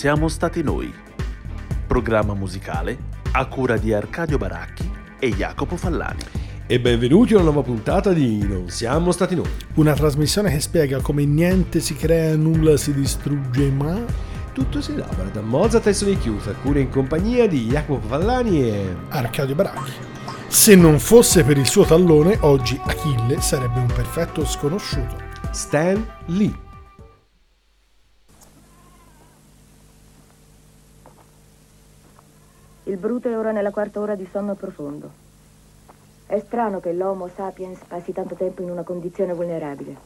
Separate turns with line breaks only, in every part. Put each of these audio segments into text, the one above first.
siamo stati noi. Programma musicale a cura di Arcadio Baracchi e Jacopo Fallani.
E benvenuti a una nuova puntata di Non siamo stati noi.
Una trasmissione che spiega come niente si crea, nulla si distrugge, ma
Tutto si elabora da Mozart e Sony Chiusa, cura in compagnia di Jacopo Fallani e...
Arcadio Baracchi. Se non fosse per il suo tallone, oggi Achille sarebbe un perfetto sconosciuto.
Stan Lee.
Ora nella quarta ora di sonno profondo. È strano che l'Homo sapiens passi tanto tempo in una condizione vulnerabile,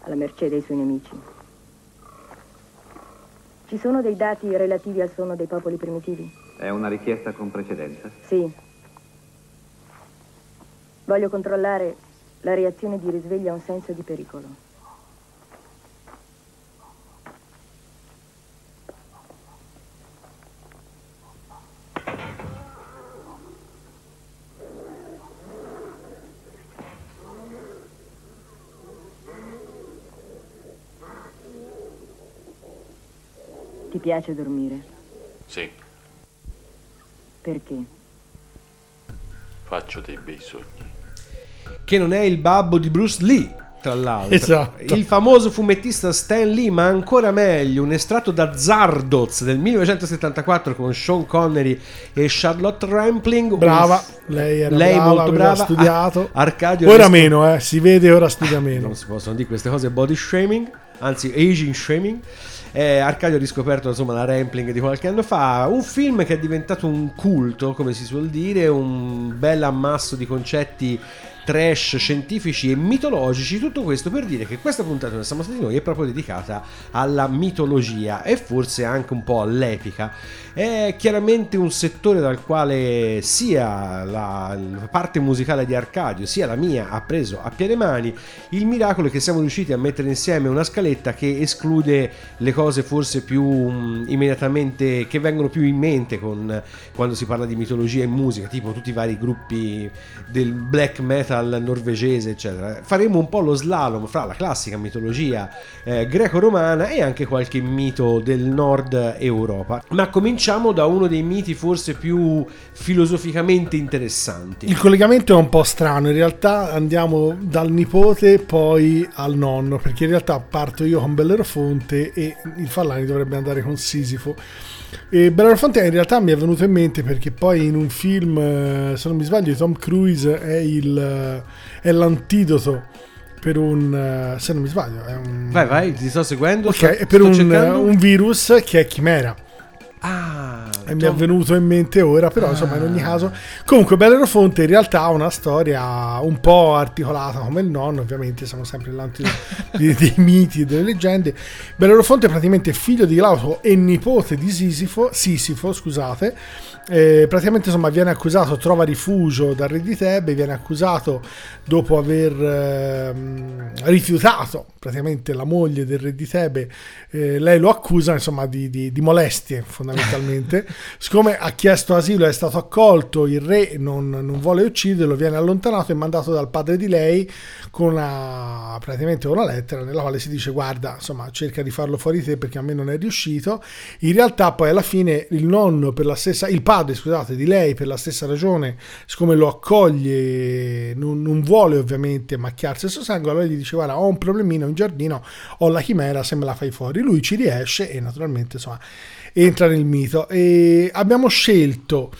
alla mercé dei suoi nemici. Ci sono dei dati relativi al sonno dei popoli primitivi?
È una richiesta con precedenza?
Sì. Voglio controllare la reazione di risveglio a un senso di pericolo. Piace dormire?
Sì,
Perché?
faccio dei bei sogni.
che non è il babbo di Bruce Lee, tra l'altro.
Esatto.
Il famoso fumettista Stan Lee, ma ancora meglio, un estratto da Zardoz del 1974 con Sean Connery e Charlotte Rampling.
Brava,
Un-
lei era
lei
brava,
molto brava.
studiato.
Ah, Arcadio
Ora
risco-
meno, eh, si vede ora studia meno.
Non si possono dire queste cose body shaming, anzi aging shaming. Eh, Arcadio ha riscoperto insomma la Rampling di qualche anno fa, un film che è diventato un culto, come si suol dire, un bel ammasso di concetti trash scientifici e mitologici, tutto questo per dire che questa puntata non siamo stati noi è proprio dedicata alla mitologia e forse anche un po' all'epica. È chiaramente un settore dal quale sia la, la parte musicale di Arcadio sia la mia ha preso a piene mani. Il miracolo è che siamo riusciti a mettere insieme una scaletta che esclude le cose forse più mm, immediatamente che vengono più in mente con, quando si parla di mitologia e musica, tipo tutti i vari gruppi del black metal norvegese, eccetera. Faremo un po' lo slalom fra la classica mitologia eh, greco-romana e anche qualche mito del nord Europa. Ma cominciamo da uno dei miti forse più filosoficamente interessanti.
Il collegamento è un po' strano, in realtà andiamo dal nipote poi al nonno, perché in realtà parto io con Bellerofonte e il Fallani dovrebbe andare con Sisifo. E Bellerofonte in realtà mi è venuto in mente perché poi in un film, eh, se non mi sbaglio, Tom Cruise è, il, eh, è l'antidoto per un... eh, se non mi sbaglio, è un...
Vai, vai, ti sto seguendo.
Ok,
sto-
è per un, un virus che è chimera.
Ah,
E mi è venuto in mente ora, però insomma in ogni caso. Comunque Bellerofonte in realtà ha una storia un po' articolata come il nonno, ovviamente siamo sempre nell'ambito dei, dei miti e delle leggende. Bellerofonte è praticamente figlio di Glauco e nipote di Sisifo, Sisifo, scusate. Eh, praticamente insomma viene accusato, trova rifugio dal re di Tebe, viene accusato dopo aver ehm, rifiutato praticamente la moglie del re di Tebe, eh, lei lo accusa insomma di, di- di molestie fondamentalmente. Siccome ha chiesto asilo è stato accolto, il re non, non vuole ucciderlo, viene allontanato e mandato dal padre di lei con una, praticamente una lettera nella quale si dice guarda insomma cerca di farlo fuori te perché a me non è riuscito. In realtà poi alla fine il nonno per la stessa, il padre scusate di lei per la stessa ragione, siccome lo accoglie non, non vuole ovviamente macchiarsi il suo sangue, allora gli dice guarda ho un problemino in giardino, ho la chimera se me la fai fuori. Lui ci riesce e naturalmente insomma entra nel mito e abbiamo scelto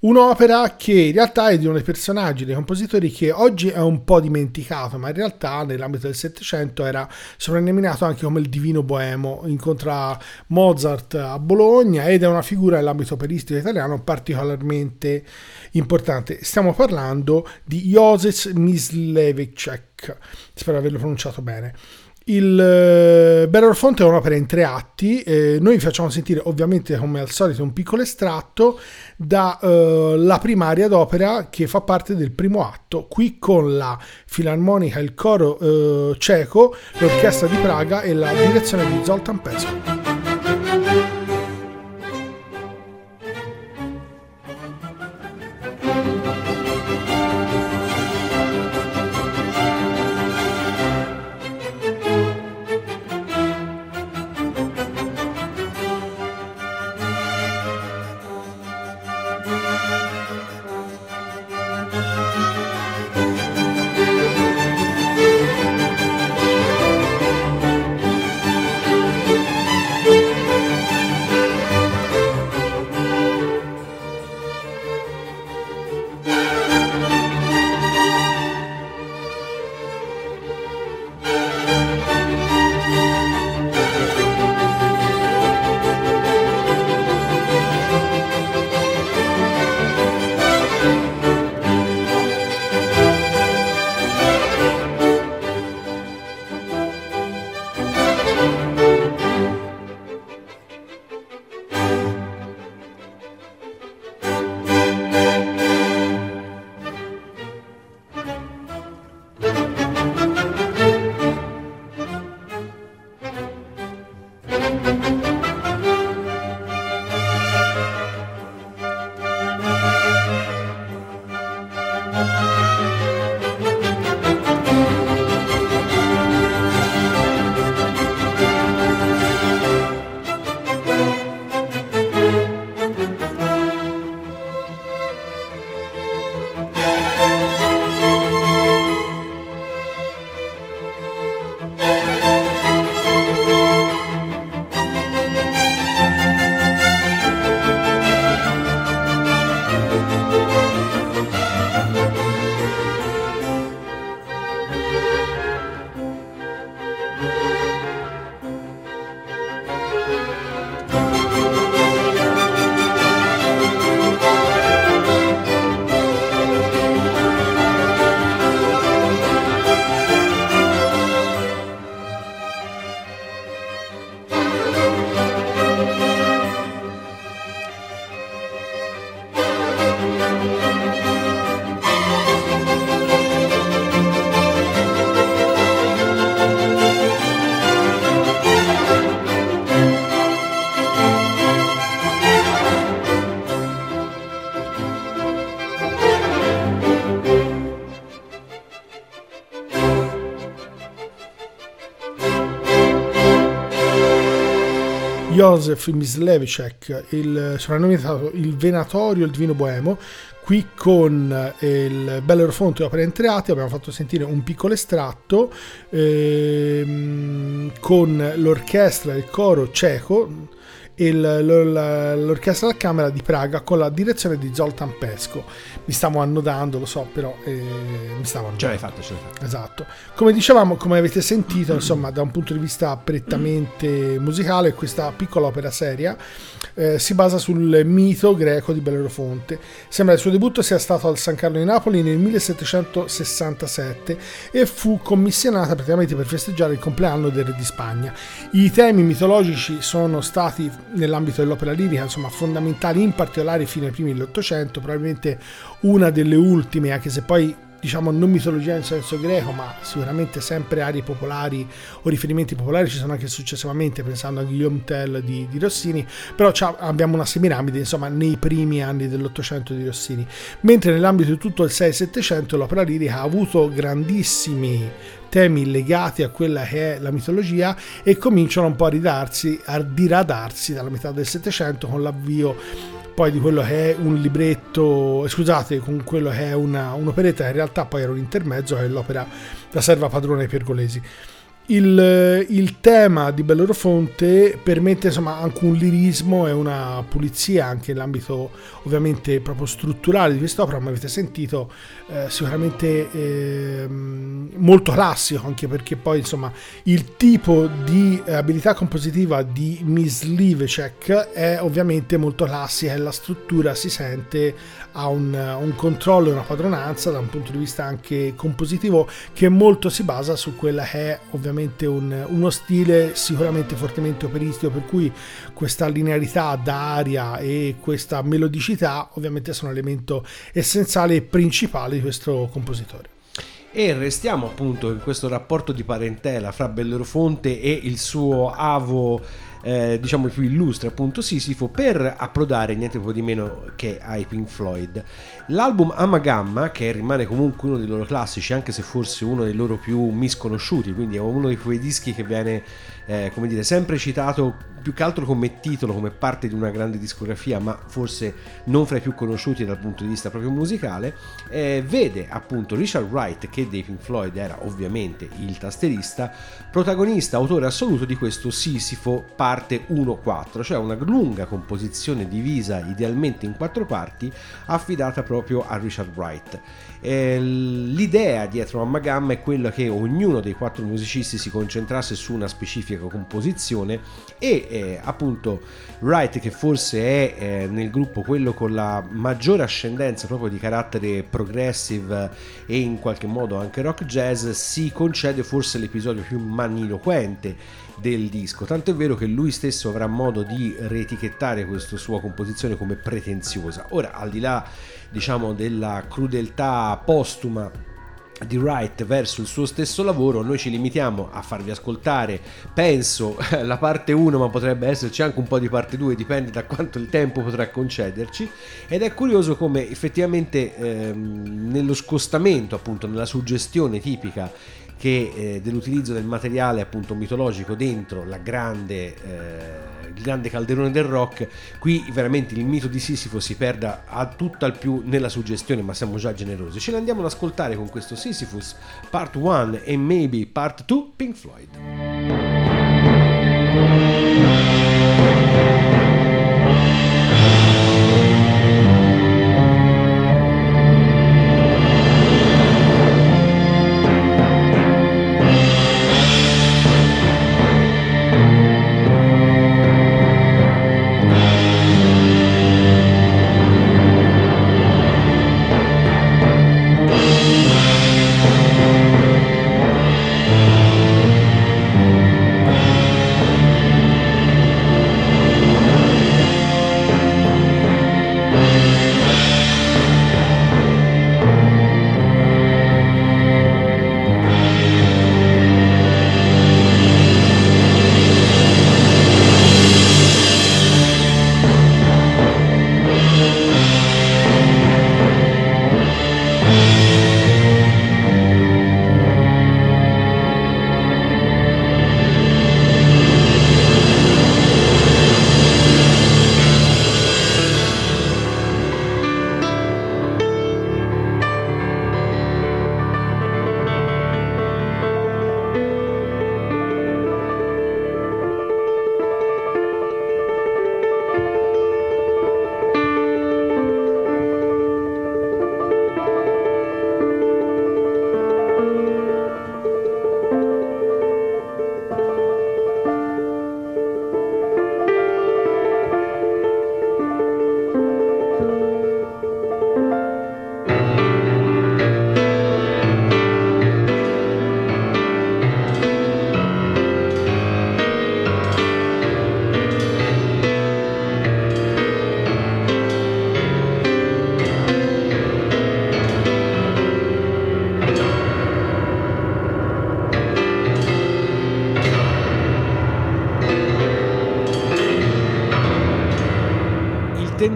un'opera che in realtà è di uno dei personaggi, dei compositori che oggi è un po' dimenticato, ma in realtà nell'ambito del Settecento era soprannominato anche come il divino boemo, incontra Mozart a Bologna ed è una figura nell'ambito operistico italiano particolarmente importante. Stiamo parlando di Josef Myslevicek, spero averlo pronunciato bene. Il eh, Bellerofonte è un'opera in tre atti, eh, noi vi facciamo sentire ovviamente come al solito un piccolo estratto dalla primaria d'opera che fa parte del primo atto, qui con la filarmonica, il coro eh, ceco, l'orchestra di Praga e la direzione di Zoltan Pesco. Joseph Mislevicek, il soprannominato il Venatorio, il Divino Boemo, qui con eh, il Bellerofonte e Opera Entriati abbiamo fatto sentire un piccolo estratto ehm, con l'orchestra e il coro cieco il, l'orchestra da camera di Praga con la direzione di Zoltan Pesco. Mi stavo annodando, lo so, però eh, mi stavo annodando.
Ce l'hai fatta, ce l'hai fatta.
Esatto. Come dicevamo, come avete sentito, insomma, da un punto di vista prettamente musicale, questa piccola opera seria eh, si basa sul mito greco di Bellerofonte. Sembra il suo debutto sia stato al San Carlo di Napoli nel 1767 e fu commissionata praticamente per festeggiare il compleanno del re di Spagna. I temi mitologici sono stati nell'ambito dell'opera lirica, insomma, fondamentali in particolare fino ai primi dell'Ottocento, probabilmente una delle ultime, anche se poi diciamo non mitologia in senso greco, ma sicuramente sempre arie popolari o riferimenti popolari ci sono anche successivamente, pensando a Guillaume Tell di, di Rossini, però abbiamo una semiramide insomma nei primi anni dell'Ottocento di Rossini, mentre nell'ambito di tutto il 6-700 l'opera lirica ha avuto grandissimi temi legati a quella che è la mitologia e cominciano un po' a ridarsi, a diradarsi dalla metà del Settecento con l'avvio poi di quello che è un libretto, scusate, con quello che è una, un'operetta, in realtà poi era un intermezzo, è l'opera La serva padrona dei pergolesi. Il, il, tema di Bellerofonte permette insomma anche un lirismo e una pulizia anche nell'ambito ovviamente proprio strutturale di quest'opera, come avete sentito, eh, sicuramente eh, molto classico, anche perché poi insomma il tipo di abilità compositiva di Miss Livecek è ovviamente molto classica e la struttura si sente ha un, un controllo e una padronanza da un punto di vista anche compositivo che molto si basa su quella che è ovviamente un, uno stile sicuramente fortemente operistico per cui questa linearità d'aria e questa melodicità ovviamente sono elemento essenziale e principale di questo compositore.
E restiamo appunto in questo rapporto di parentela fra Bellerofonte e il suo avo eh, diciamo più illustre appunto Sisifo per approdare niente po' di meno che ai Pink Floyd. L'album Amagamma che rimane comunque uno dei loro classici anche se forse uno dei loro più misconosciuti quindi è uno di quei dischi che viene eh, come dire sempre citato più che altro come titolo, come parte di una grande discografia, ma forse non fra i più conosciuti dal punto di vista proprio musicale, eh, vede appunto Richard Wright, che dei Pink Floyd era ovviamente il tasterista, protagonista, autore assoluto di questo Sisifo parte 1-4, cioè una lunga composizione divisa idealmente in quattro parti, affidata proprio a Richard Wright. Eh, l'idea dietro a Magam è quella che ognuno dei quattro musicisti si concentrasse su una specifica composizione e eh, appunto Wright che forse è eh, nel gruppo quello con la maggiore ascendenza proprio di carattere progressive e in qualche modo anche rock jazz si concede forse l'episodio più maniloquente del disco. Tanto è vero che lui stesso avrà modo di reetichettare questa sua composizione come pretenziosa. Ora, al di là, diciamo, della crudeltà postuma di Wright verso il suo stesso lavoro, noi ci limitiamo a farvi ascoltare, penso, la parte 1, ma potrebbe esserci anche un po' di parte 2, dipende da quanto il tempo potrà concederci. Ed è curioso come effettivamente ehm, nello scostamento, appunto, nella suggestione tipica che eh, dell'utilizzo del materiale appunto mitologico dentro grande, eh, il grande calderone del rock, qui veramente il mito di Sisifo si perda a tutt'al più nella suggestione, ma siamo già generosi. Ce l'andiamo ad ascoltare con questo Sisyphus Part 1 e maybe Part 2 Pink Floyd.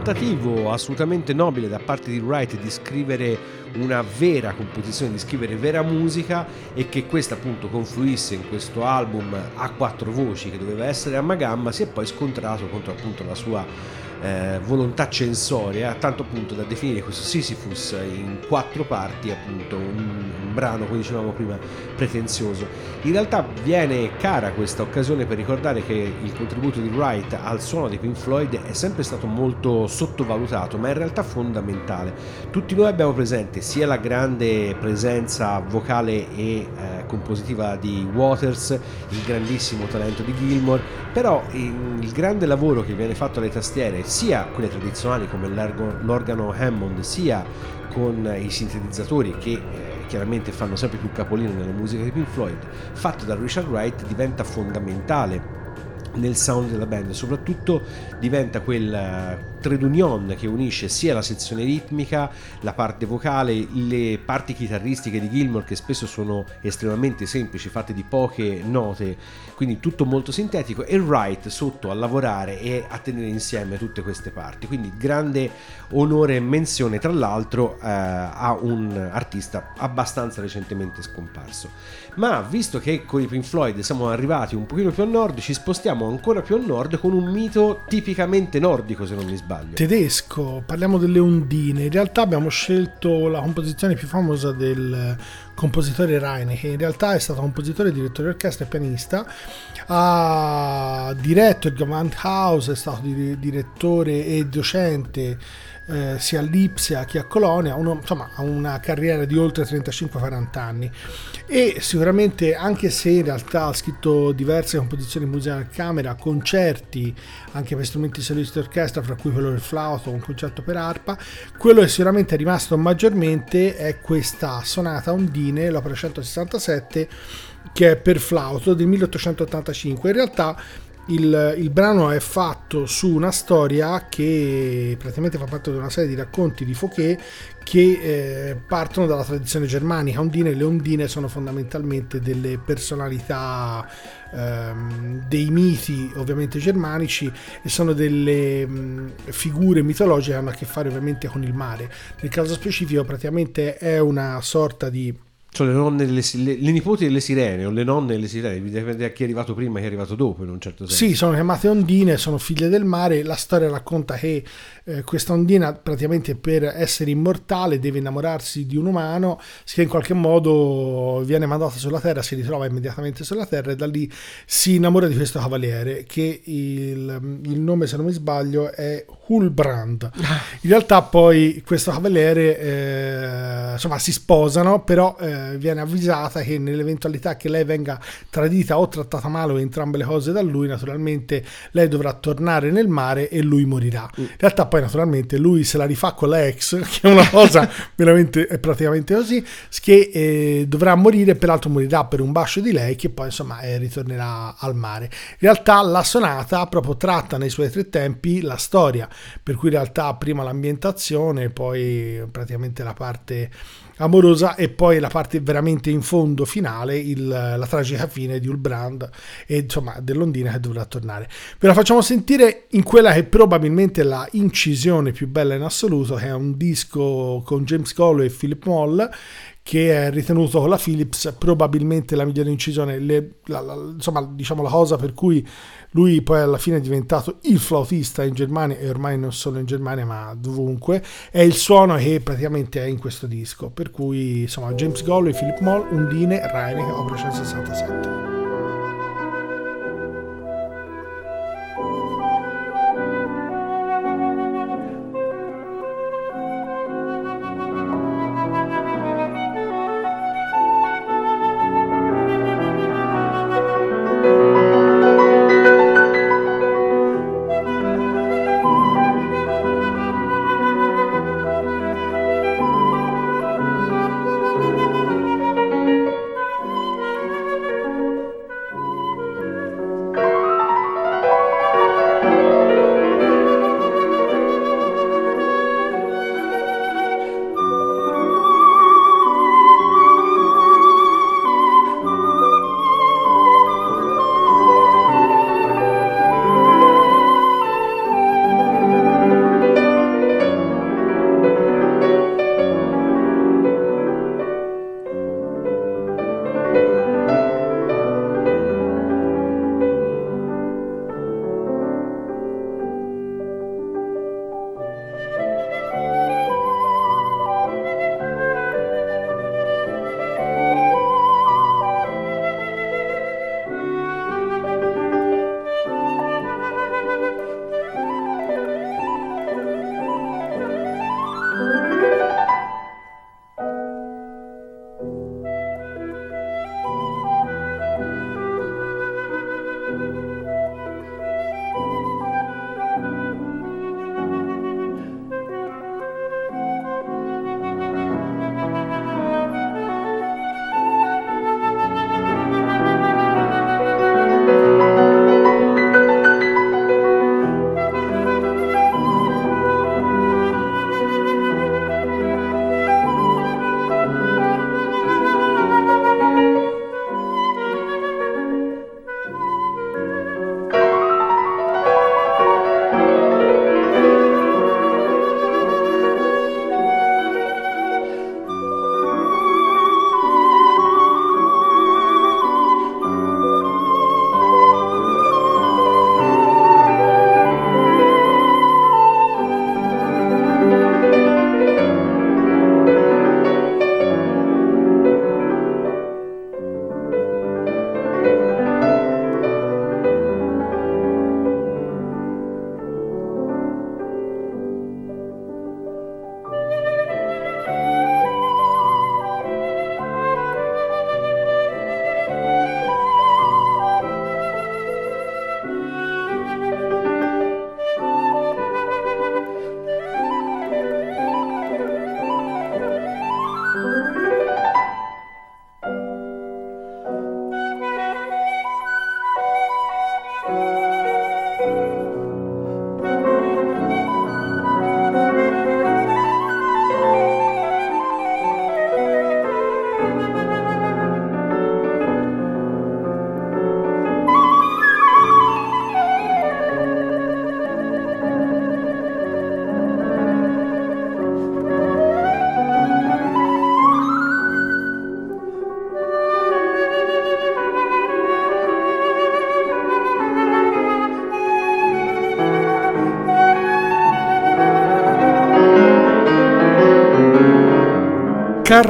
Tentativo assolutamente nobile da parte di Wright di scrivere una vera composizione, di scrivere vera musica e che questa appunto confluisse in questo album a quattro voci che doveva essere a Magamma si è poi scontrato contro appunto la sua eh, volontà censoria, tanto appunto da definire questo Sisyphus in quattro parti, appunto un, brano, come dicevamo prima, pretenzioso. In realtà viene cara questa occasione per ricordare che il contributo di Wright al suono di Pink Floyd è sempre stato molto sottovalutato, ma in realtà fondamentale. Tutti noi abbiamo presente sia la grande presenza vocale e eh, compositiva di Waters, il grandissimo talento di Gilmore, però il grande lavoro che viene fatto alle tastiere sia quelle tradizionali come l'organo Hammond sia con i sintetizzatori che eh, chiaramente fanno sempre più capolino nella musica di Pink Floyd fatto da Richard Wright diventa fondamentale nel sound della band, soprattutto diventa quel eh, trade union che unisce sia la sezione ritmica, la parte vocale, le parti chitarristiche di Gilmore che spesso sono estremamente semplici, fatte di poche note, quindi tutto molto sintetico e Wright sotto a lavorare e a tenere insieme tutte queste parti. Quindi grande onore e menzione tra l'altro eh, a un artista abbastanza recentemente scomparso. Ma visto che con i Pink Floyd siamo arrivati un pochino più a nord, ci spostiamo ancora più a nord con un mito tipicamente nordico se non mi sbaglio.
Tedesco, parliamo delle ondine. In realtà abbiamo scelto la composizione più famosa del compositore Reine, che in realtà è stato compositore, direttore di orchestra e pianista. Ha diretto il Gewandhaus, è stato direttore e docente eh, sia a Lipsia che a Colonia, uno, insomma ha una carriera di oltre 35-40 anni e sicuramente anche se in realtà ha scritto diverse composizioni musicali a camera, concerti anche per strumenti solisti d'orchestra, fra cui quello del flauto, un concerto per arpa, quello che sicuramente è rimasto maggiormente è questa sonata Ondine, l'opera 167 che è per flauto del 1885. In realtà il, il, brano è fatto su una storia che praticamente fa parte di una serie di racconti di Fouquet che eh, partono dalla tradizione germanica. Ondine, le ondine sono fondamentalmente delle personalità ehm, dei miti ovviamente germanici e sono delle mh, figure mitologiche che hanno a che fare ovviamente con il mare. Nel caso specifico praticamente è una sorta di
cioè le, nonne delle, le, le, nipoti delle sirene o le nonne delle sirene, dipende da chi è arrivato prima e chi è arrivato dopo in un certo senso.
Sì, sono chiamate ondine, sono figlie del mare. La storia racconta che eh, questa ondina praticamente per essere immortale deve innamorarsi di un umano che in qualche modo viene mandata sulla terra, si ritrova immediatamente sulla terra e da lì si innamora di questo cavaliere che il, il nome se non mi sbaglio è Hulbrand. In realtà poi questo cavaliere eh, insomma si sposano però eh, viene avvisata che nell'eventualità che lei venga tradita o trattata male o entrambe le cose da lui, naturalmente lei dovrà tornare nel mare e lui morirà. Mm. In realtà poi naturalmente lui se la rifà con la ex, che è una cosa veramente è praticamente così, che eh, dovrà morire, peraltro morirà per un bacio di lei che poi insomma eh, ritornerà al mare. In realtà la sonata proprio tratta nei suoi tre tempi la storia, per cui in realtà prima l'ambientazione, poi praticamente la parte amorosa e poi la parte veramente in fondo finale, il, la tragica fine di Ulbrand e insomma dell'ondina che dovrà tornare. Ve la facciamo sentire in quella che è probabilmente la incisione più bella in assoluto, che è un disco con James Cole e Philip Moll che è ritenuto con la Philips probabilmente la migliore incisione, le, la, la, insomma diciamo la cosa per cui lui poi alla fine è diventato il flautista in Germania e ormai non solo in Germania ma dovunque. È il suono che praticamente è in questo disco. Per cui insomma James Golley, Philip Moll, Undine, Reinecke, Operation 67.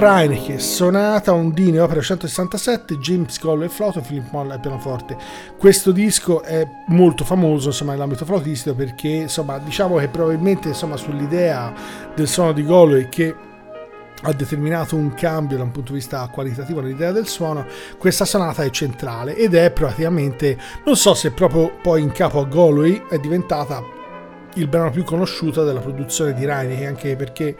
Carl Reinecke, Sonata Ondine, opera 167, James Gollo e flauto, Philip Moll al pianoforte. Questo disco è molto famoso insomma, nell'ambito flautistico perché insomma, diciamo che probabilmente insomma, sull'idea del suono di Gollo e che ha determinato un cambio da un punto di vista qualitativo nell'idea del suono, questa sonata è centrale ed è praticamente, non so se proprio poi in capo a Goloi è diventata il brano più conosciuto della produzione di Reinecke, anche perché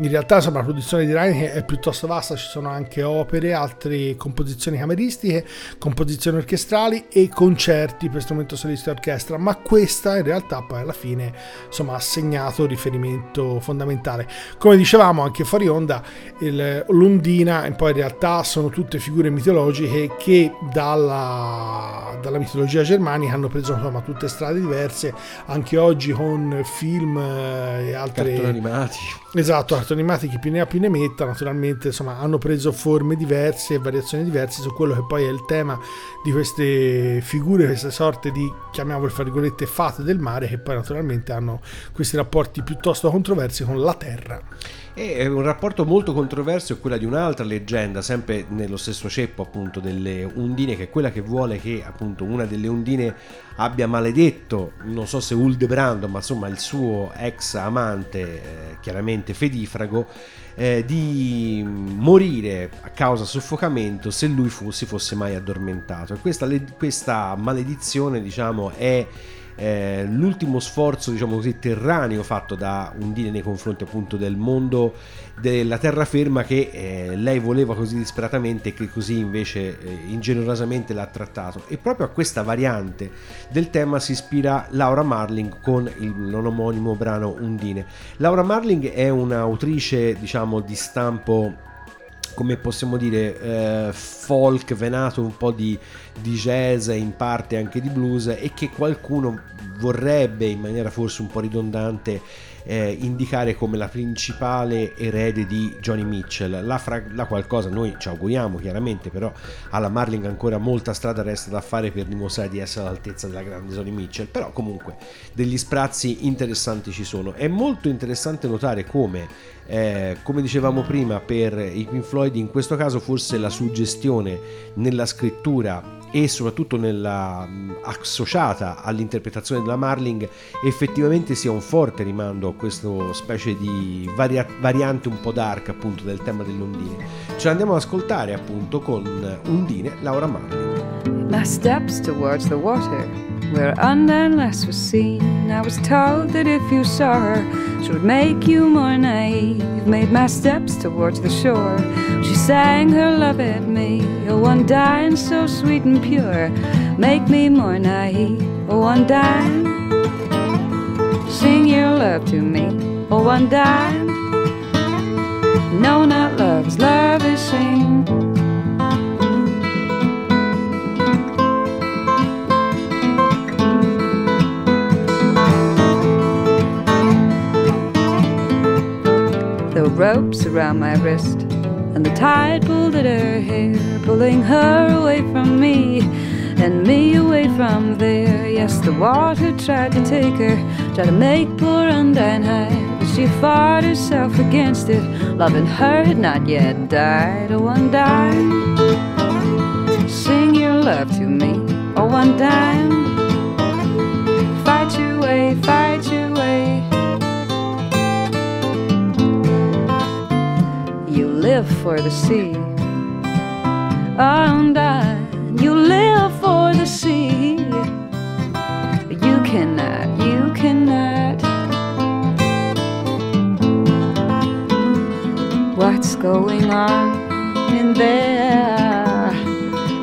in realtà insomma, la produzione di Reinecke è piuttosto vasta, ci sono anche opere, altre composizioni cameristiche, composizioni orchestrali e concerti per strumento solista e orchestra, ma questa in realtà poi alla fine insomma, ha segnato riferimento fondamentale. Come dicevamo anche fuori onda, il, l'Undina poi in realtà sono tutte figure mitologiche che dalla, dalla mitologia germanica hanno preso insomma, tutte strade diverse, anche oggi con film eh, e altre...
Cartoni animati.
Esatto, cartoni animati chi più ne ha più ne metta, naturalmente insomma hanno preso forme diverse e variazioni diverse su quello che poi è il tema di queste figure, queste sorte di, chiamiamole fra virgolette, fate del mare che poi naturalmente hanno questi rapporti piuttosto controversi con la terra.
E un rapporto molto controverso è quella di un'altra leggenda, sempre nello stesso ceppo appunto delle undine, che è quella che vuole che appunto una delle undine abbia maledetto, non so se Uldebrando, ma insomma il suo ex amante, eh, chiaramente fedifrago, eh, di morire a causa soffocamento se lui fu, si fosse mai addormentato. E questa, questa maledizione, diciamo, è eh, l'ultimo sforzo, diciamo così, terraneo fatto da Undine nei confronti appunto del mondo della terraferma che eh, lei voleva così disperatamente e che così invece eh, ingenerosamente l'ha trattato. E proprio a questa variante del tema si ispira Laura Marling con il non omonimo brano Undine. Laura Marling è un'autrice, diciamo, di stampo come possiamo dire, eh, folk venato un po' di, di jazz e in parte anche di blues e che qualcuno vorrebbe in maniera forse un po' ridondante eh, indicare come la principale erede di Johnny Mitchell. La, fra- la, qualcosa noi ci auguriamo chiaramente, però alla Marling ancora molta strada resta da fare per dimostrare di essere all'altezza della grande Johnny Mitchell, però comunque degli sprazzi interessanti ci sono. È molto interessante notare come, eh, come dicevamo prima, per i Pink Floyd in questo caso forse la suggestione nella scrittura e soprattutto nella, associata all'interpretazione della Marling effettivamente sia un forte rimando a questo specie di varia- variante un po' dark appunto del tema delle ondine. Ce l'andiamo ad ascoltare appunto con Undine Laura Marling.
My steps towards the water where unless was seen. I was told that if you saw her, she would make you more naive. Made my steps towards the shore. She sang her love at me, oh, undying, so sweet and pure. Make me more naive, oh, undying. Sing your love to me, oh, undying. No, not love, love is sing. The ropes around my wrist, and the tide pulled at her hair, pulling her away from me and me away from there. Yes, the water tried to take her, tried to make poor Undine high, but she fought herself against it. Loving her had not yet died. Oh, Undine, sing your love to me. Oh, Undine, fight your way, fight your way. You live for the sea. Oh, Undine, you live for the sea. What's going on in there?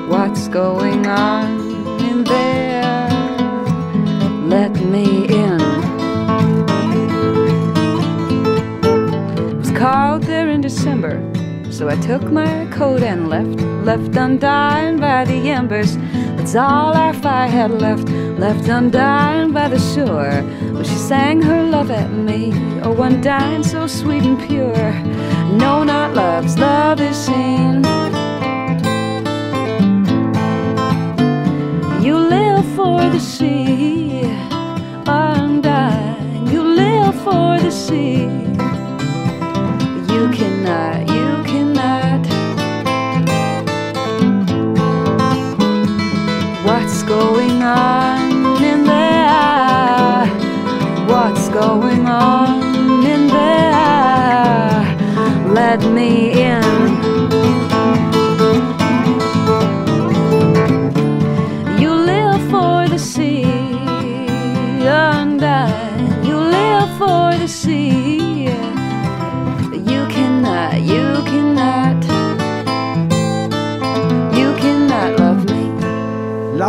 What's going on in there? Let me in. It was cold there in December so I took my coat and left, left undying by the embers. That's all our fire had left, left undying by the shore. When she sang her love at me, oh, undine so sweet and pure. No, not love's love is seen. You live for the sea, undine. You live for the sea. Me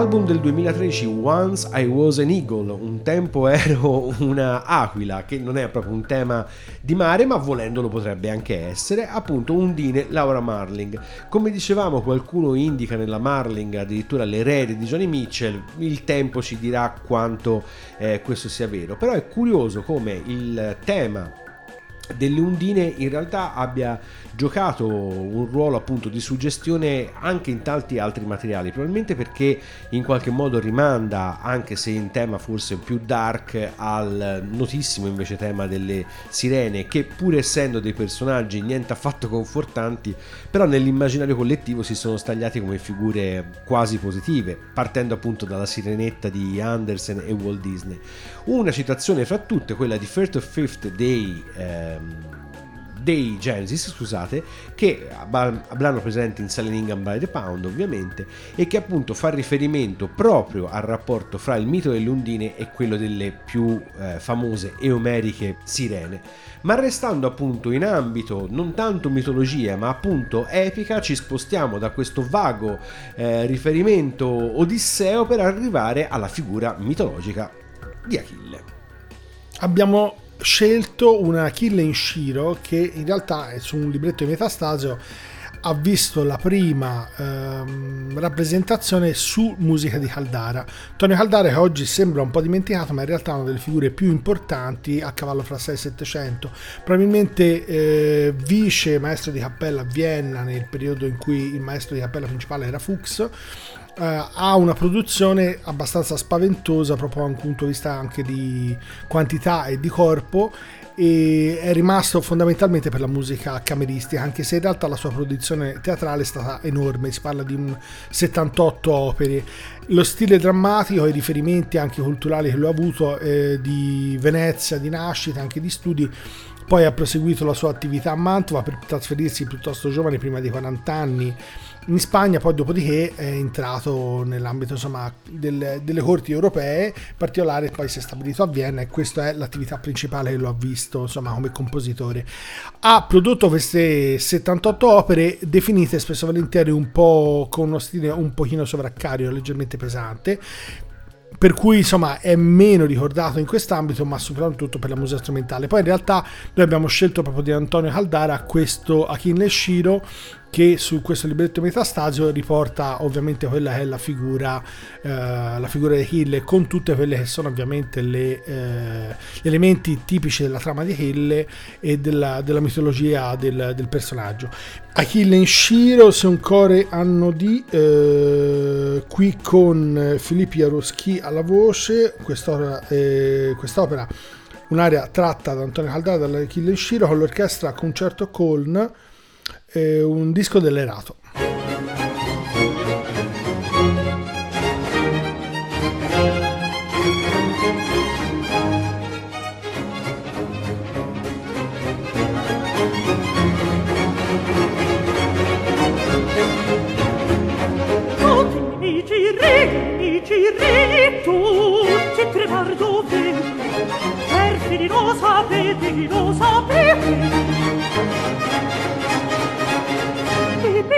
L'album del 2013 Once I Was an Eagle, un tempo ero una aquila, che non è proprio un tema di mare, ma volendolo potrebbe anche essere, appunto Undine Laura Marling. Come dicevamo, qualcuno indica nella Marling addirittura l'erede di Johnny Mitchell, il tempo ci dirà quanto eh, questo sia vero, però è curioso come il tema delle undine in realtà abbia giocato un ruolo appunto di suggestione anche in tanti altri materiali probabilmente perché in qualche modo rimanda anche se in tema forse più dark al notissimo invece tema delle sirene che pur essendo dei personaggi niente affatto confortanti però nell'immaginario collettivo si sono stagliati come figure quasi positive partendo appunto dalla sirenetta di Andersen e Walt Disney. Una citazione fra tutte quella di First of Fifth dei ehm, dei Genesis, scusate, che avranno presente in England by the Pound ovviamente e che appunto fa riferimento proprio al rapporto fra il mito delle undine e quello delle più eh, famose e omeriche sirene. Ma restando appunto in ambito non tanto mitologia ma appunto epica, ci spostiamo da questo vago eh, riferimento odisseo per arrivare alla figura mitologica di Achille.
Abbiamo scelto una Achille in Shiro che in realtà è su un libretto di Metastasio ha visto la prima ehm, rappresentazione su musica di Caldara. Antonio Caldara che oggi sembra un po' dimenticato, ma in realtà è una delle figure più importanti a cavallo fra 6 e 700. Probabilmente eh, vice maestro di cappella a Vienna nel periodo in cui il maestro di cappella principale era Fuchs. Uh, ha una produzione abbastanza spaventosa proprio da un punto di vista anche di quantità e di corpo e è rimasto fondamentalmente per la musica cameristica anche se in realtà la sua produzione teatrale è stata enorme si parla di un 78 opere. Lo stile drammatico i riferimenti anche culturali che lui ha avuto eh, di Venezia di nascita anche di studi poi ha proseguito la sua attività a Mantova per trasferirsi piuttosto giovane prima di 40 anni in Spagna poi dopodiché è entrato nell'ambito insomma, del, delle corti europee, in particolare poi si è stabilito a Vienna e questa è l'attività principale che lo ha visto insomma, come compositore. Ha prodotto queste 78 opere definite spesso e volentieri un po' con uno stile un pochino sovraccario, leggermente pesante, per cui insomma è meno ricordato in quest'ambito ma soprattutto per la musica strumentale poi in realtà noi abbiamo scelto proprio di Antonio Caldara questo Achille Shiro che su questo libretto metastasio riporta ovviamente quella che è la figura, eh, la figura di Achille con tutte quelle che sono ovviamente le, eh, gli elementi tipici della trama di Achille e della, della mitologia del, del, personaggio. Achille in Shiro, se un core anno di eh, qui con Filippi Jaroschi alla voce, quest'opera, eh, quest'opera un'area tratta da Antonio Caldara dall'Achille in Shiro con l'orchestra Concerto Coln eh, un disco dell'Erato.
Giri, giri, tutti tremar dove perfidi lo sapete, lo sapete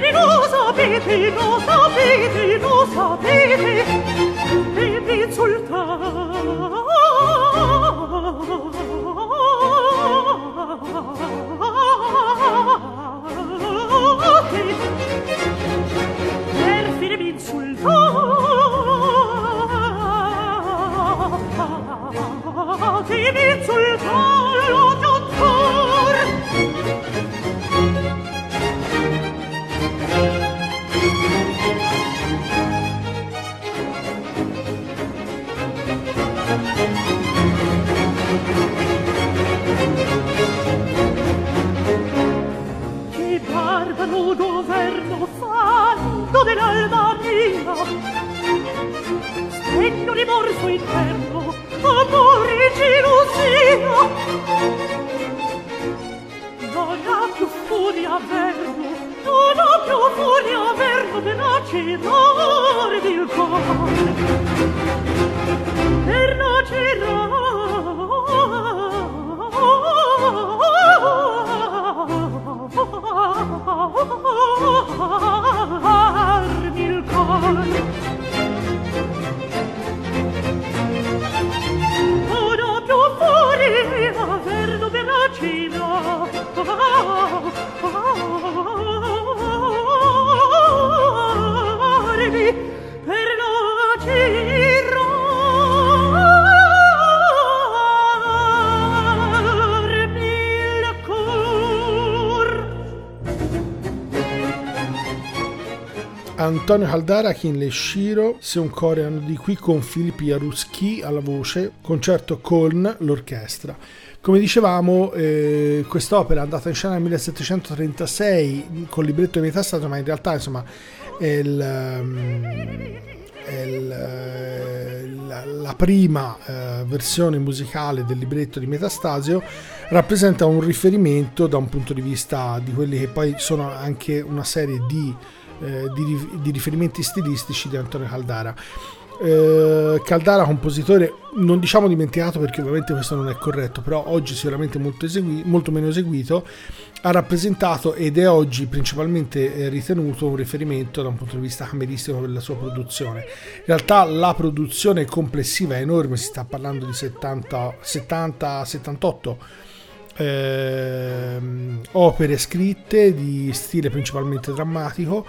venenosa, venenosa, venenosa, venenosa, venenosa, venenosa,
Antonio Caldara, Kinley Shiro, Se un core hanno di qui con Filippi Jaruski alla voce, concerto con l'orchestra. Come dicevamo, eh, quest'opera è andata in scena nel 1736 con libretto di metà stato, ma in realtà insomma è, il, il, la, la prima eh, versione musicale del libretto di Metastasio rappresenta un riferimento da un punto di vista di quelli che poi sono anche una serie di, eh, di, di riferimenti stilistici di Antonio Caldara. Eh, Caldara, compositore non diciamo dimenticato perché ovviamente questo non è corretto, però oggi sicuramente molto, esegui- molto meno eseguito, ha rappresentato ed è oggi principalmente eh, ritenuto un riferimento da un punto di vista cameristico per la sua produzione. In realtà la produzione complessiva è enorme, si sta parlando di 70, 70 78 ehm, opere scritte di stile principalmente drammatico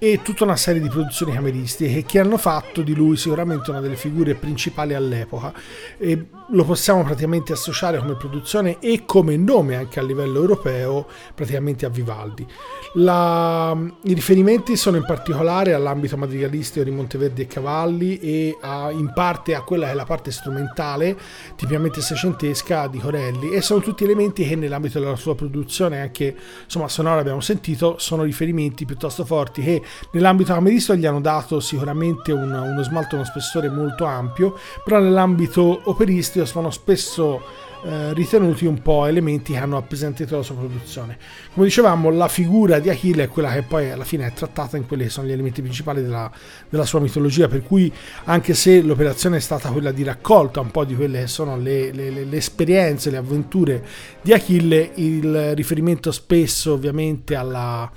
e tutta una serie di produzioni cameristiche che hanno fatto di lui sicuramente una delle figure principali all'epoca e lo possiamo praticamente associare come produzione e come nome anche a livello europeo praticamente a Vivaldi. La- I riferimenti sono in particolare all'ambito madrigalistico di Monteverdi e Cavalli e a- in parte a quella che è la parte strumentale tipicamente seicentesca di Corelli e sono tutti elementi che nell'ambito della sua produzione anche insomma sonora abbiamo sentito sono riferimenti piuttosto forti che nell'ambito cameristico gli hanno dato sicuramente un- uno smalto uno spessore molto ampio però nell'ambito operistico sono spesso eh, ritenuti un po' elementi che hanno appesantito la sua produzione. Come dicevamo, la figura di Achille è quella che poi alla fine è trattata in quelli che sono gli elementi principali della, della sua mitologia, per cui anche se l'operazione è stata quella di raccolta un po' di quelle che sono le, le- le- le esperienze, le avventure di Achille, il riferimento spesso ovviamente alla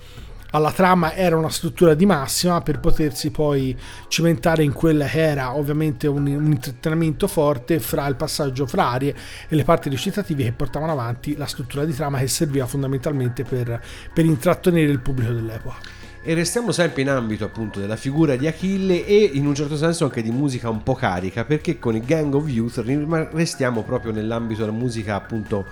alla trama era una struttura di massima per potersi poi cimentare in quella che era ovviamente un, un intrattenimento forte fra il passaggio fra arie e le parti recitative che portavano avanti la struttura di trama che serviva fondamentalmente per, per intrattenere il pubblico dell'epoca.
E restiamo sempre in ambito appunto della figura di Achille e in un certo senso anche di musica un po' carica perché con i Gang of Youth restiamo proprio nell'ambito della musica appunto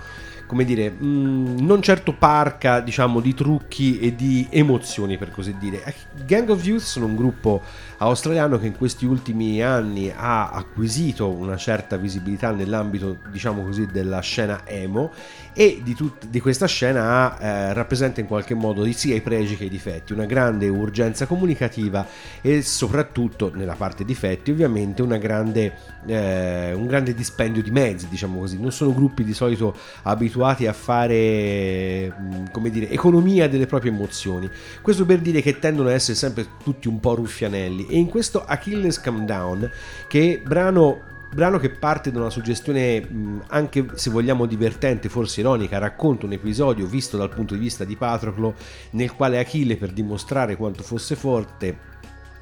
come dire mh, non certo parca diciamo di trucchi e di emozioni per così dire. Gang of Youth sono un gruppo australiano che in questi ultimi anni ha acquisito una certa visibilità nell'ambito diciamo così della scena emo e di, tut- di questa scena eh, rappresenta in qualche modo sia i pregi che i difetti, una grande urgenza comunicativa e soprattutto nella parte difetti ovviamente grande, eh, un grande dispendio di mezzi, diciamo così. Non sono gruppi di solito abituati a fare, mh, come dire, economia delle proprie emozioni. Questo per dire che tendono ad essere sempre tutti un po' ruffianelli e in questo Achilles Come Down, che brano Brano che parte da una suggestione mh, anche se vogliamo divertente, forse ironica, racconta un episodio visto dal punto di vista di Patroclo nel quale Achille per dimostrare quanto fosse forte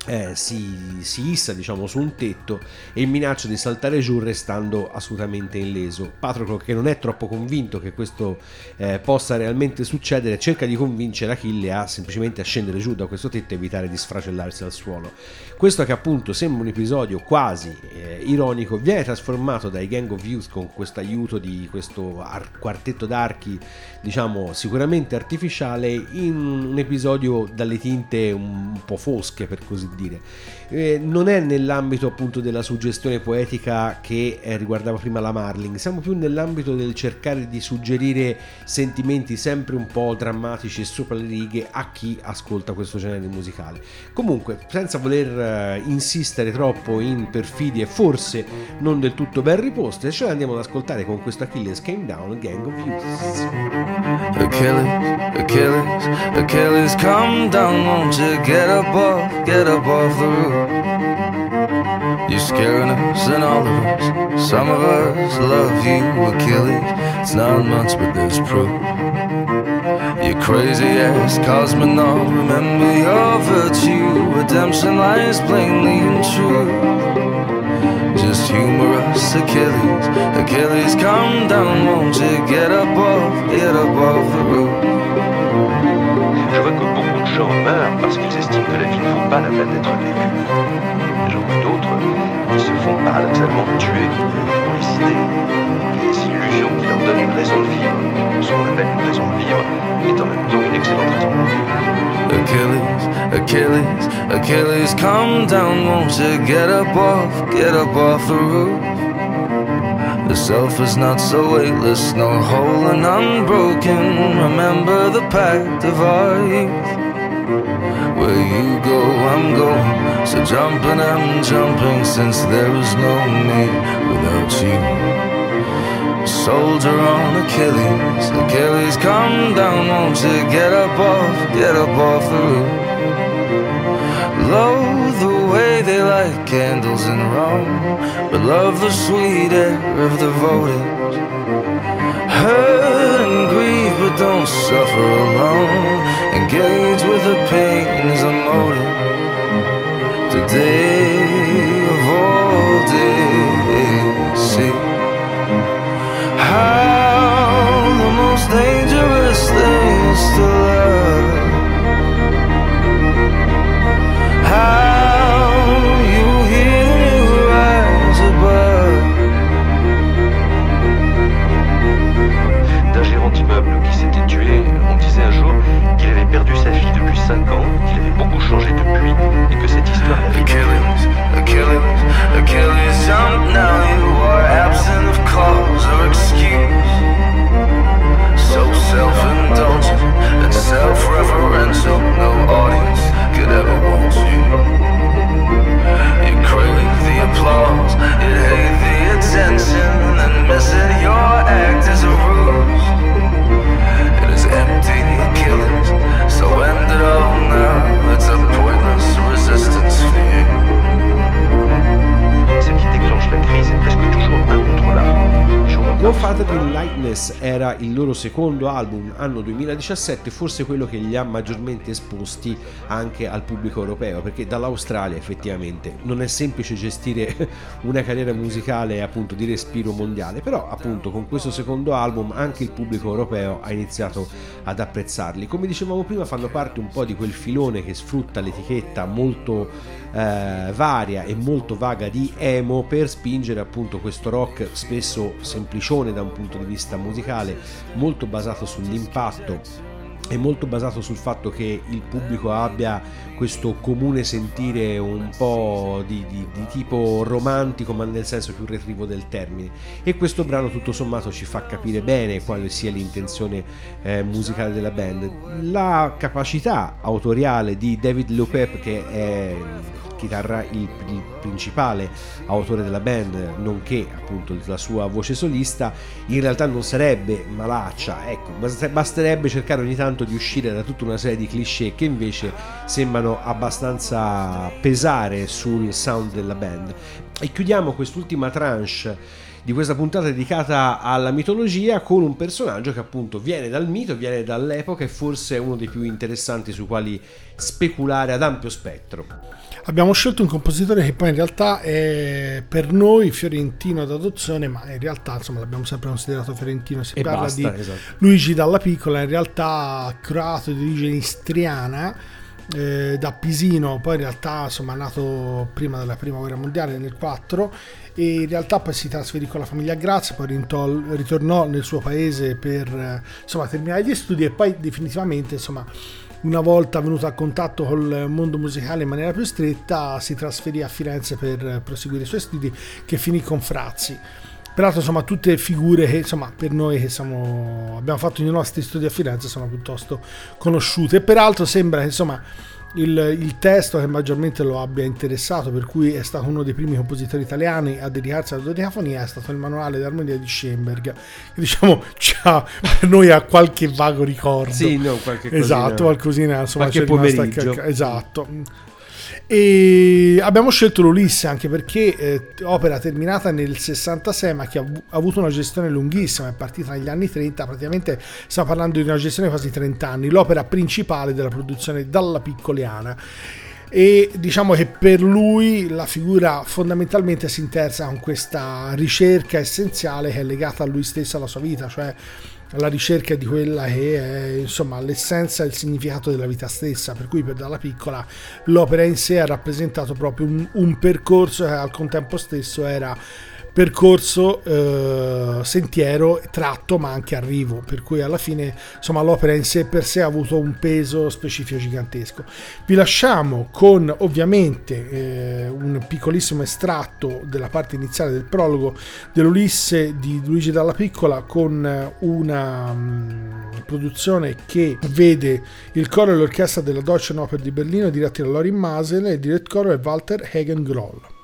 eh, si, si issa diciamo su un tetto e minaccia di saltare giù restando assolutamente illeso. Patroclo che non è troppo convinto che questo eh, possa realmente succedere cerca di convincere Achille a semplicemente a scendere giù da questo tetto e evitare di sfracellarsi al suolo. Questo che appunto sembra un episodio quasi eh, ironico viene trasformato dai Gang of Youth con questo aiuto di questo ar- quartetto d'archi diciamo sicuramente artificiale in un episodio dalle tinte un po' fosche per così dire dire. Eh, non è nell'ambito appunto della suggestione poetica che eh, riguardava prima la Marling, siamo più nell'ambito del cercare di suggerire sentimenti sempre un po' drammatici e sopra le righe a chi ascolta questo genere musicale. Comunque, senza voler eh, insistere troppo in perfidie forse non del tutto ben riposte, ce l'andiamo ad ascoltare con questo Achilles Came Down Gang of Youths.
Achilles, Achilles, Achilles, come down, won't you get off, get off the roof? You're scaring us and all of us. Some of us love you, Achilles. It's not much, but there's proof. You crazy ass cosmonaut, remember your virtue. Redemption lies plainly and true. Just humor us, Achilles. Achilles, come down, won't you get above, get off the roof?
Je vois que beaucoup de gens meurent parce qu'ils estiment que la vie ne vaut pas la peine d'être vécue. Se font paradoxalement tuer les idées, les illusions qui leur donnent une raison de vivre. Raison de vivre est en même temps une excellente raison de mourir.
Achilles, Achilles, Achilles, come down, won't you get up off, get up off the roof? The self is not so weightless, nor whole and unbroken. Remember the pact of our youth. Where you go, I'm going. So jumping, I'm jumping, since there is no me without you. Soldier on Achilles, Achilles, come down, won't you get up off, get up off the roof? Loathe the way they light candles in Rome, but love the sweet air of the voltage. Hurt and grieve, but don't suffer alone. Engage with the pain as a motive. Today
secondo album, anno 2017, forse quello che li ha maggiormente esposti anche al pubblico europeo, perché dall'Australia effettivamente non è semplice gestire una carriera musicale appunto di respiro mondiale, però appunto con questo secondo album anche il pubblico europeo ha iniziato ad apprezzarli. Come dicevamo prima fanno parte un po' di quel filone che sfrutta l'etichetta molto eh, varia e molto vaga di emo per spingere appunto questo rock spesso semplicione da un punto di vista musicale, molto basato sull'impatto e molto basato sul fatto che il pubblico abbia questo comune sentire un po' di, di- di tipo romantico ma nel senso più retrivo del termine. E questo brano tutto sommato ci fa capire bene quale sia l'intenzione eh, musicale della band. La capacità autoriale di David Lopep che è chitarra il, il principale autore della band nonché appunto la sua voce solista in realtà non sarebbe malaccia ecco bast- basterebbe cercare ogni tanto di uscire da tutta una serie di cliché che invece sembrano abbastanza pesare sul sound della band. E chiudiamo quest'ultima tranche di questa puntata dedicata alla mitologia con un personaggio che appunto viene dal mito, viene dall'epoca e forse è uno dei più interessanti sui quali speculare ad ampio spettro.
Abbiamo scelto un compositore che poi in realtà è per noi fiorentino d'adozione, ma in realtà insomma l'abbiamo sempre considerato fiorentino. Si
E
parla
basta,
di
esatto.
Luigi Dalla Piccola, in realtà croato di origine istriana. eh, da Pisino, poi in realtà insomma nato prima della prima guerra mondiale nel 4 e in realtà poi si trasferì con la famiglia a Grazia, poi rintol- ritornò nel suo paese per eh, insomma terminare gli studi e poi definitivamente insomma una volta venuto a contatto col mondo musicale in maniera più stretta, si trasferì a Firenze per proseguire i suoi studi, che finì con Frazzi. Peraltro, insomma, tutte figure che insomma, per noi che siamo, abbiamo fatto i nostri studi a Firenze sono piuttosto conosciute. E peraltro sembra che insomma, il, il testo che maggiormente lo abbia interessato, per cui è stato uno dei primi compositori italiani a dedicarsi alla dodicafonia, è stato il manuale d'armonia di Schoenberg, che diciamo c'ha, per noi ha qualche vago ricordo.
Sì, no, qualche cosina.
Esatto, qualcosina insomma
Qualche
c'è rimasta
pomeriggio.
calca- esatto. E abbiamo scelto l'Ulisse anche perché eh, opera terminata nel 66 ma che ha, avu- ha avuto una gestione lunghissima, è partita negli anni 30, praticamente stiamo parlando di una gestione di quasi 30 anni, l'opera principale della produzione dalla Piccoliana. E diciamo che per lui la figura fondamentalmente si intersa con questa ricerca essenziale che è legata a lui stesso alla sua vita, cioè alla ricerca di quella che è insomma l'essenza e il significato della vita stessa, per cui per dalla piccola l'opera in sé ha rappresentato proprio un, un percorso che al contempo stesso era percorso, eh, sentiero, tratto ma anche arrivo, per cui alla fine insomma l'opera in sé per sé ha avuto un peso specifico gigantesco. Vi lasciamo con ovviamente eh, un piccolissimo estratto della parte iniziale del prologo dell'Ulisse di Luigi Dalla Piccola con eh, una mm, produzione che vede il coro e l'orchestra della Deutsche Oper di Berlino diretti da Lorin Masel e il direttore è Walter Hagen-Groll.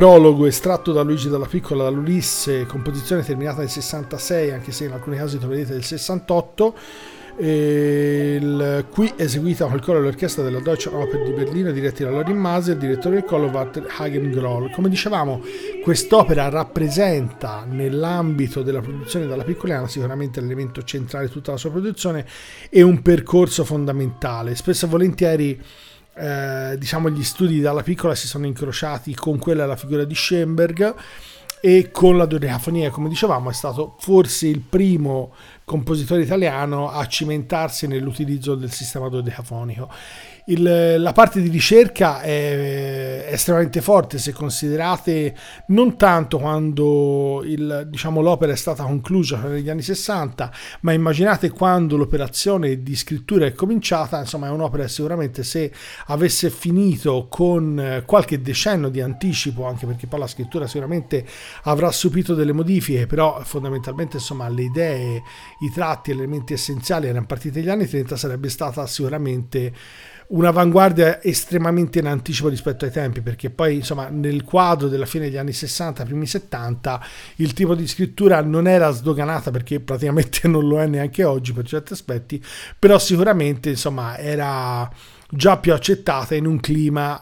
Prologo estratto da Luigi dalla Piccola dall'Ulisse, composizione terminata nel 66, anche se in alcuni casi troverete del 68. E il- qui eseguita col coro dell'orchestra della Deutsche Oper di Berlino diretti da Lorin Maser, direttore del coro Walter Hagen-Groll. Come dicevamo, quest'opera rappresenta nell'ambito della produzione dalla Piccolana sicuramente l'elemento centrale di tutta la sua produzione e un percorso fondamentale. Spesso e volentieri eh, diciamo gli studi dalla piccola si sono incrociati con quella della figura di Schoenberg e con la dodecafonia, come dicevamo, è stato forse il primo compositore italiano a cimentarsi nell'utilizzo del sistema dodecafonico. Il- la parte di ricerca è, estremamente forte se considerate non tanto quando il- diciamo, l'opera è stata conclusa cioè negli anni 60, ma immaginate quando l'operazione di scrittura è cominciata, insomma è un'opera sicuramente se avesse finito con eh, qualche decennio di anticipo, anche perché poi la scrittura sicuramente avrà subito delle modifiche, però fondamentalmente insomma le idee, i tratti, gli elementi essenziali erano partiti negli anni 30, sarebbe stata sicuramente un'avanguardia estremamente in anticipo rispetto ai tempi, perché poi insomma nel quadro della fine degli anni 60, primi 70, il tipo di scrittura non era sdoganata perché praticamente non lo è neanche oggi per certi aspetti, però sicuramente insomma era già più accettata in un clima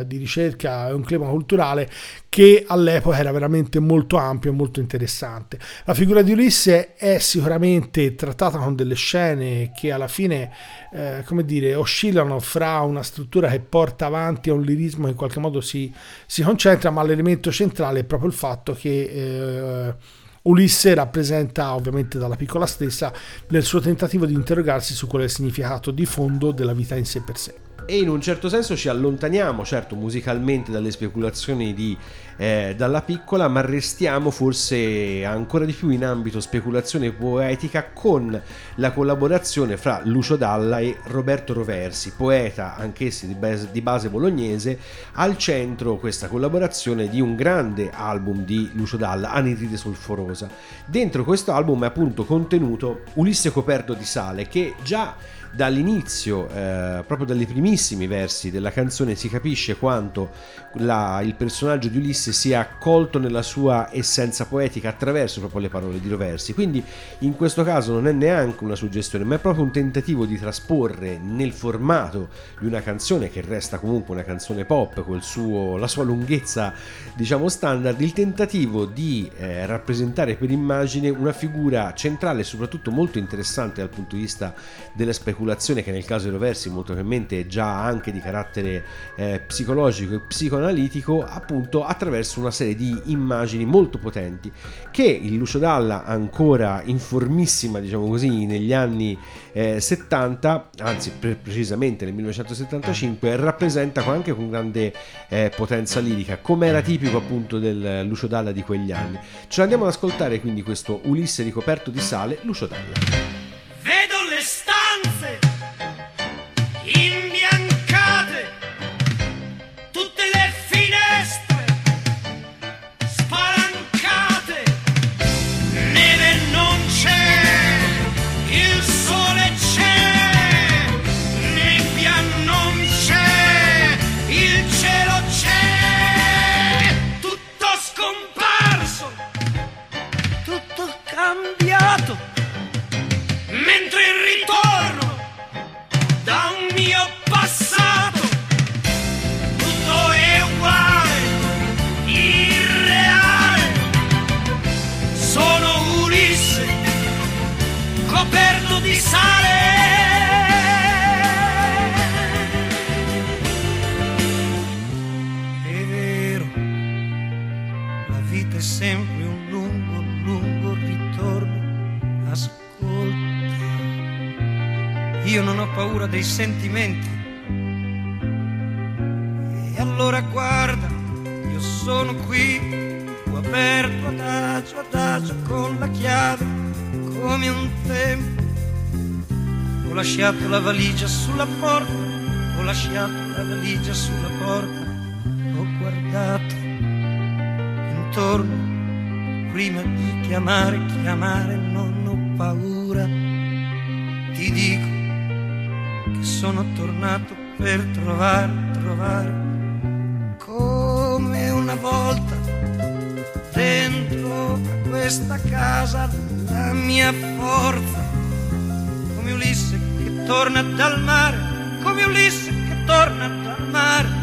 eh, di ricerca, un clima culturale che all'epoca era veramente molto ampio e molto interessante. La figura di Ulisse è sicuramente trattata con delle scene che alla fine, eh, come dire, oscillano fra una struttura che porta avanti a un lirismo che in qualche modo si, si concentra, ma l'elemento centrale è proprio il fatto che eh, Ulisse rappresenta ovviamente dalla piccola stessa nel suo tentativo di interrogarsi su qual è il significato di fondo della vita in sé per sé.
E in un certo senso ci allontaniamo, certo, musicalmente dalle speculazioni di eh, Dalla Piccola, ma restiamo forse ancora di più in ambito speculazione poetica con la collaborazione fra Lucio Dalla e Roberto Roversi, poeta anch'essi di base, di base bolognese, al centro questa collaborazione di un grande album di Lucio Dalla, Anidride Solforosa. Dentro questo album è appunto contenuto Ulisse coperto di sale che già dall'inizio, eh, proprio dai primissimi versi della canzone, si capisce quanto la- il personaggio di Ulisse sia accolto nella sua essenza poetica attraverso proprio le parole di Roversi. Quindi in questo caso non è neanche una suggestione, ma è proprio un tentativo di trasporre nel formato di una canzone che resta comunque una canzone pop con la sua lunghezza, diciamo standard, il tentativo di eh, rappresentare per immagine una figura centrale e soprattutto molto interessante dal punto di vista della speculazione che nel caso di Roversi molto probabilmente è già anche di carattere eh, psicologico e psicoanalitico appunto attraverso una serie di immagini molto potenti che il Lucio Dalla ancora in formissima diciamo così negli anni eh, 70 anzi pre- precisamente nel 1975 rappresenta anche con grande eh, potenza lirica come era tipico appunto del Lucio Dalla di quegli anni. Ce l'andiamo ad ascoltare quindi questo Ulisse ricoperto di sale Lucio Dalla
cambiato paura dei sentimenti. E allora guarda, io sono qui, ho aperto adagio adagio con la chiave, come un tempo. Ho lasciato la valigia sulla porta, ho lasciato la valigia sulla porta, ho guardato intorno prima di chiamare, chiamare, non ho paura. Ti dico sono tornato per trovare, trovare come una volta dentro questa casa la mia forza. Come Ulisse che torna dal mare come Ulisse che torna dal mare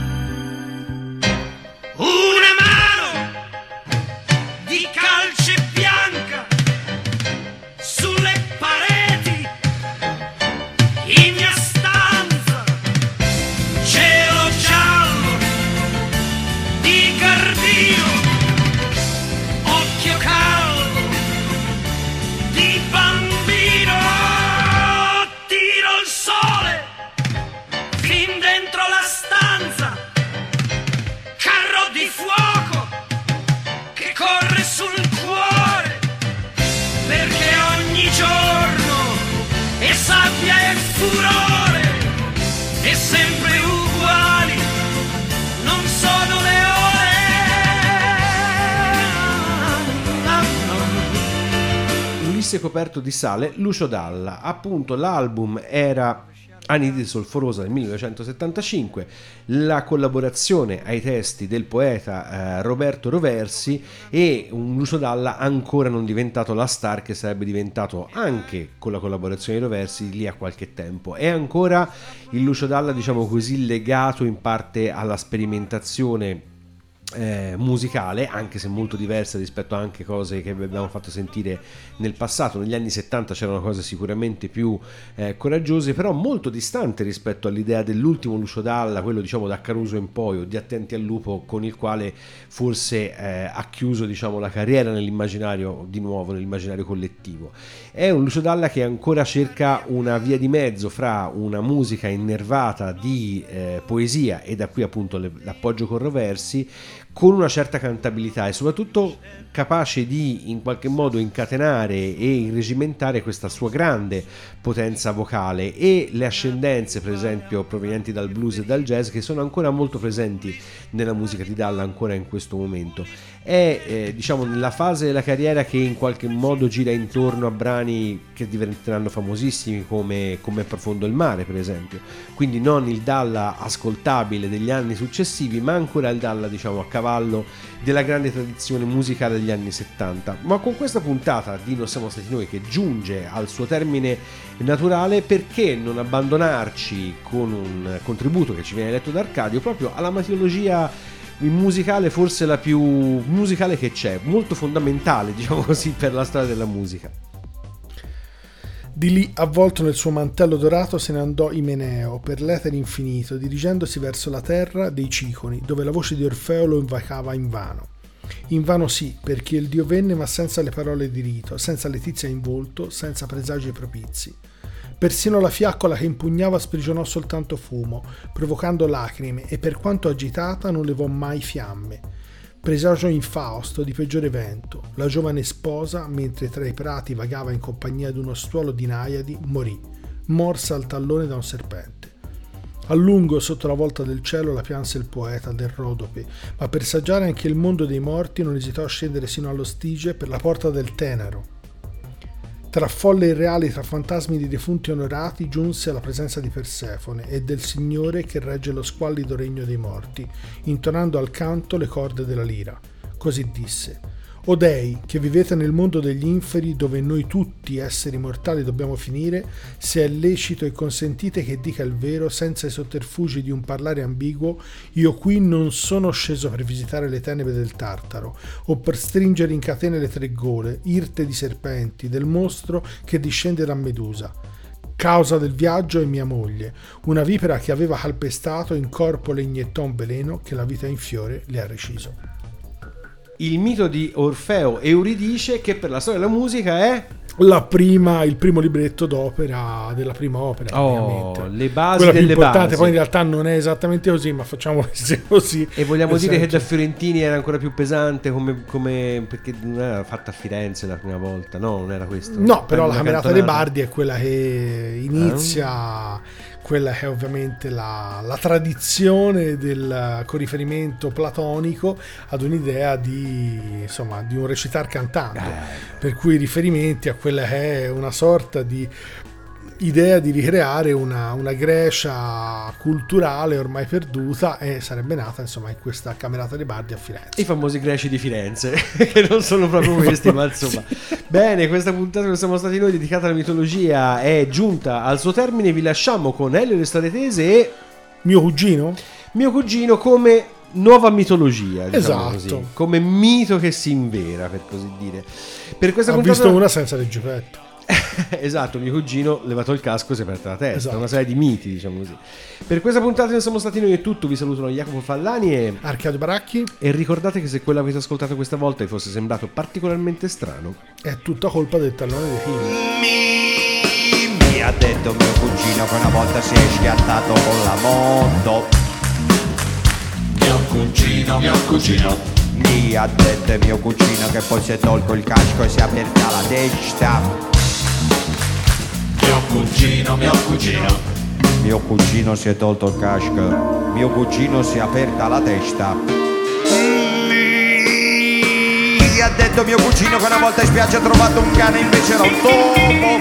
Ulisse coperto di sale, Lucio Dalla. Appunto, l'album era Anni di Solforosa del 1975, la collaborazione ai testi del poeta eh, Roberto Roversi e un Lucio Dalla ancora non diventato la star che sarebbe diventato anche con la collaborazione di Roversi lì a qualche tempo. È ancora il Lucio Dalla, diciamo così, legato in parte alla sperimentazione eh, musicale, anche se molto diversa rispetto a anche cose che abbiamo fatto sentire nel passato. Negli anni 70 c'erano cose sicuramente più eh, coraggiose, però molto distante rispetto all'idea dell'ultimo Lucio Dalla, quello diciamo da Caruso in poi, o di Attenti al Lupo, con il quale forse eh, ha chiuso diciamo, la carriera nell'immaginario, di nuovo nell'immaginario collettivo. È un Lucio Dalla che ancora cerca una via di mezzo fra una musica innervata di eh, poesia e da qui appunto l'appoggio con Roversi con una certa cantabilità e soprattutto capace di in qualche modo incatenare e irregimentare questa sua grande potenza vocale. E le ascendenze per esempio provenienti dal blues e dal jazz che sono ancora molto presenti nella musica di Dalla ancora in questo momento è eh, diciamo nella fase della carriera che in qualche modo gira intorno a brani che diventeranno famosissimi come, come Profondo il mare per esempio. Quindi non il Dalla ascoltabile degli anni successivi ma ancora il Dalla diciamo a cavallo della grande tradizione musicale degli anni 70 ma con questa puntata di Non siamo stati noi che giunge al suo termine naturale perché non abbandonarci con un contributo che ci viene letto da Arcadio proprio alla matologia musicale forse la più musicale che c'è, molto fondamentale, diciamo così, per la storia della musica.
Di lì, avvolto nel suo mantello dorato, se ne andò Imeneo per l'etere infinito, dirigendosi verso la terra dei Ciconi, dove la voce di Orfeo lo invocava invano. Invano sì, perché il dio venne, ma senza le parole di rito, senza letizia in volto, senza presagi propizi. Persino la fiaccola che impugnava sprigionò soltanto fumo, provocando lacrime, e per quanto agitata non levò mai fiamme. Presagio infausto di peggiore vento, la giovane sposa, mentre tra i prati vagava in compagnia di uno stuolo di naiadi, morì, morsa al tallone da un serpente. A lungo sotto la volta del cielo la pianse il poeta del Rodope, ma per saggiare anche il mondo dei morti non esitò a scendere sino allo Stige per la porta del Tenero. Tra folle irreali, tra fantasmi di defunti onorati, giunse alla presenza di Persefone e del Signore che regge lo squallido regno dei morti, intonando al canto le corde della lira. Così disse: O dei, che vivete nel mondo degli inferi, dove noi tutti esseri mortali dobbiamo finire, se è lecito e consentite che dica il vero, senza i sotterfugi di un parlare ambiguo, io qui non sono sceso per visitare le tenebre del Tartaro, o per stringere in catene le tre gole, irte di serpenti, del mostro che discende da Medusa. Causa del viaggio è mia moglie, una vipera che aveva calpestato in corpo le iniettò un veleno che la vita in fiore le ha reciso.
Il mito di Orfeo e Euridice che per la storia della musica è
La prima, il primo libretto d'opera della prima opera.
Oh, le basi
Quella
delle
importante,
basi.
poi in realtà non è esattamente così, ma facciamo così.
E vogliamo dire che
senso-
da Fiorentini era ancora più pesante come, come- perché non era fatta a Firenze la prima volta, no, non era questo.
No, però la Camerata dei
cantonata.
Bardi è quella che inizia, quella che è ovviamente la, la tradizione del, con riferimento platonico ad un'idea di, insomma, di un recitar cantando, per cui riferimenti a quella che è una sorta di idea di ricreare una, una Grecia culturale ormai perduta e sarebbe nata insomma in questa camerata dei Bardi a Firenze.
I famosi greci di Firenze, che non sono proprio questi, ma insomma. Bene, questa puntata dove siamo stati noi dedicata alla mitologia è giunta al suo termine. Vi lasciamo con Elio le storie tese e
Mio cugino?
mio cugino come nuova mitologia, diciamo
Esatto.
così, come mito che si invera, per così dire. Per questa
Ho
puntata
visto una senza reggipetto.
esatto, mio cugino levato il casco e si è aperta la testa,
Esatto.
una serie di miti, diciamo così. Per questa puntata ne siamo stati noi e tutto, vi salutano Jacopo Fallani e
Arcadio Baracchi
e ricordate che se quello avete ascoltato questa volta vi fosse sembrato particolarmente strano,
è tutta colpa del tallone dei figli.
Mi ha detto mio cugino che una volta si è schiattato con la moto.
Mio cugino, mio cugino,
Mi ha detto mio cugino che poi si è tolto il casco e si è aperta la testa.
Mio cugino, mio cugino,
Mio cugino si è tolto il casco. Mio cugino si è aperta la testa. Mi ha detto mio cugino che una volta in spiaggia ha trovato un cane invece era un topo.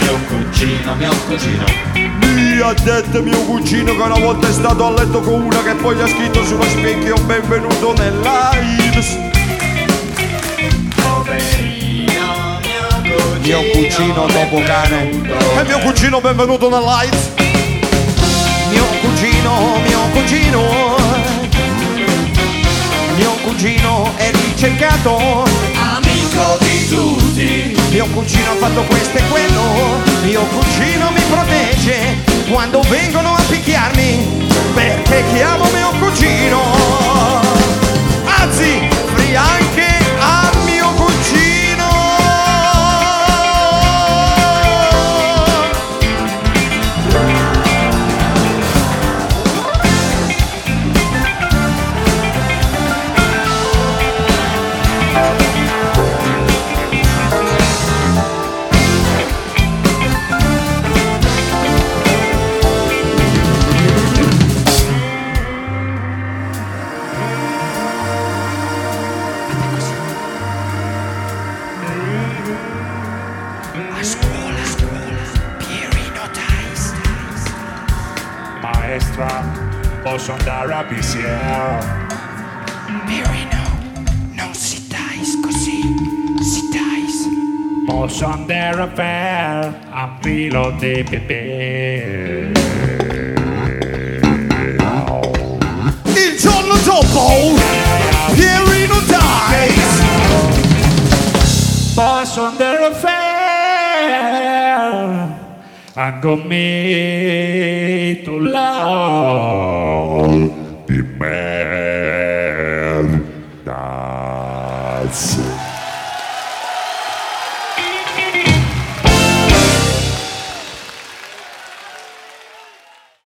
mio cugino, mio cugino,
Mi ha detto mio cugino che una volta è stato a letto con una che poi gli ha scritto sullo specchio benvenuto nell'Aids.
Mio cugino,
dopo cane. E mio cugino benvenuto nell'Aids. Mio cugino, mio cugino. Mio cugino è ricercato.
amico di tutti,
Mio cugino ha fatto questo e quello. Mio cugino mi protegge quando vengono a picchiarmi. Perché chiamo mio cugino. Anzi,
Posso andare a fare a filo di pepe.
Il giorno dopo, Pierino Dice.
Posso andare a fare anche me tu là.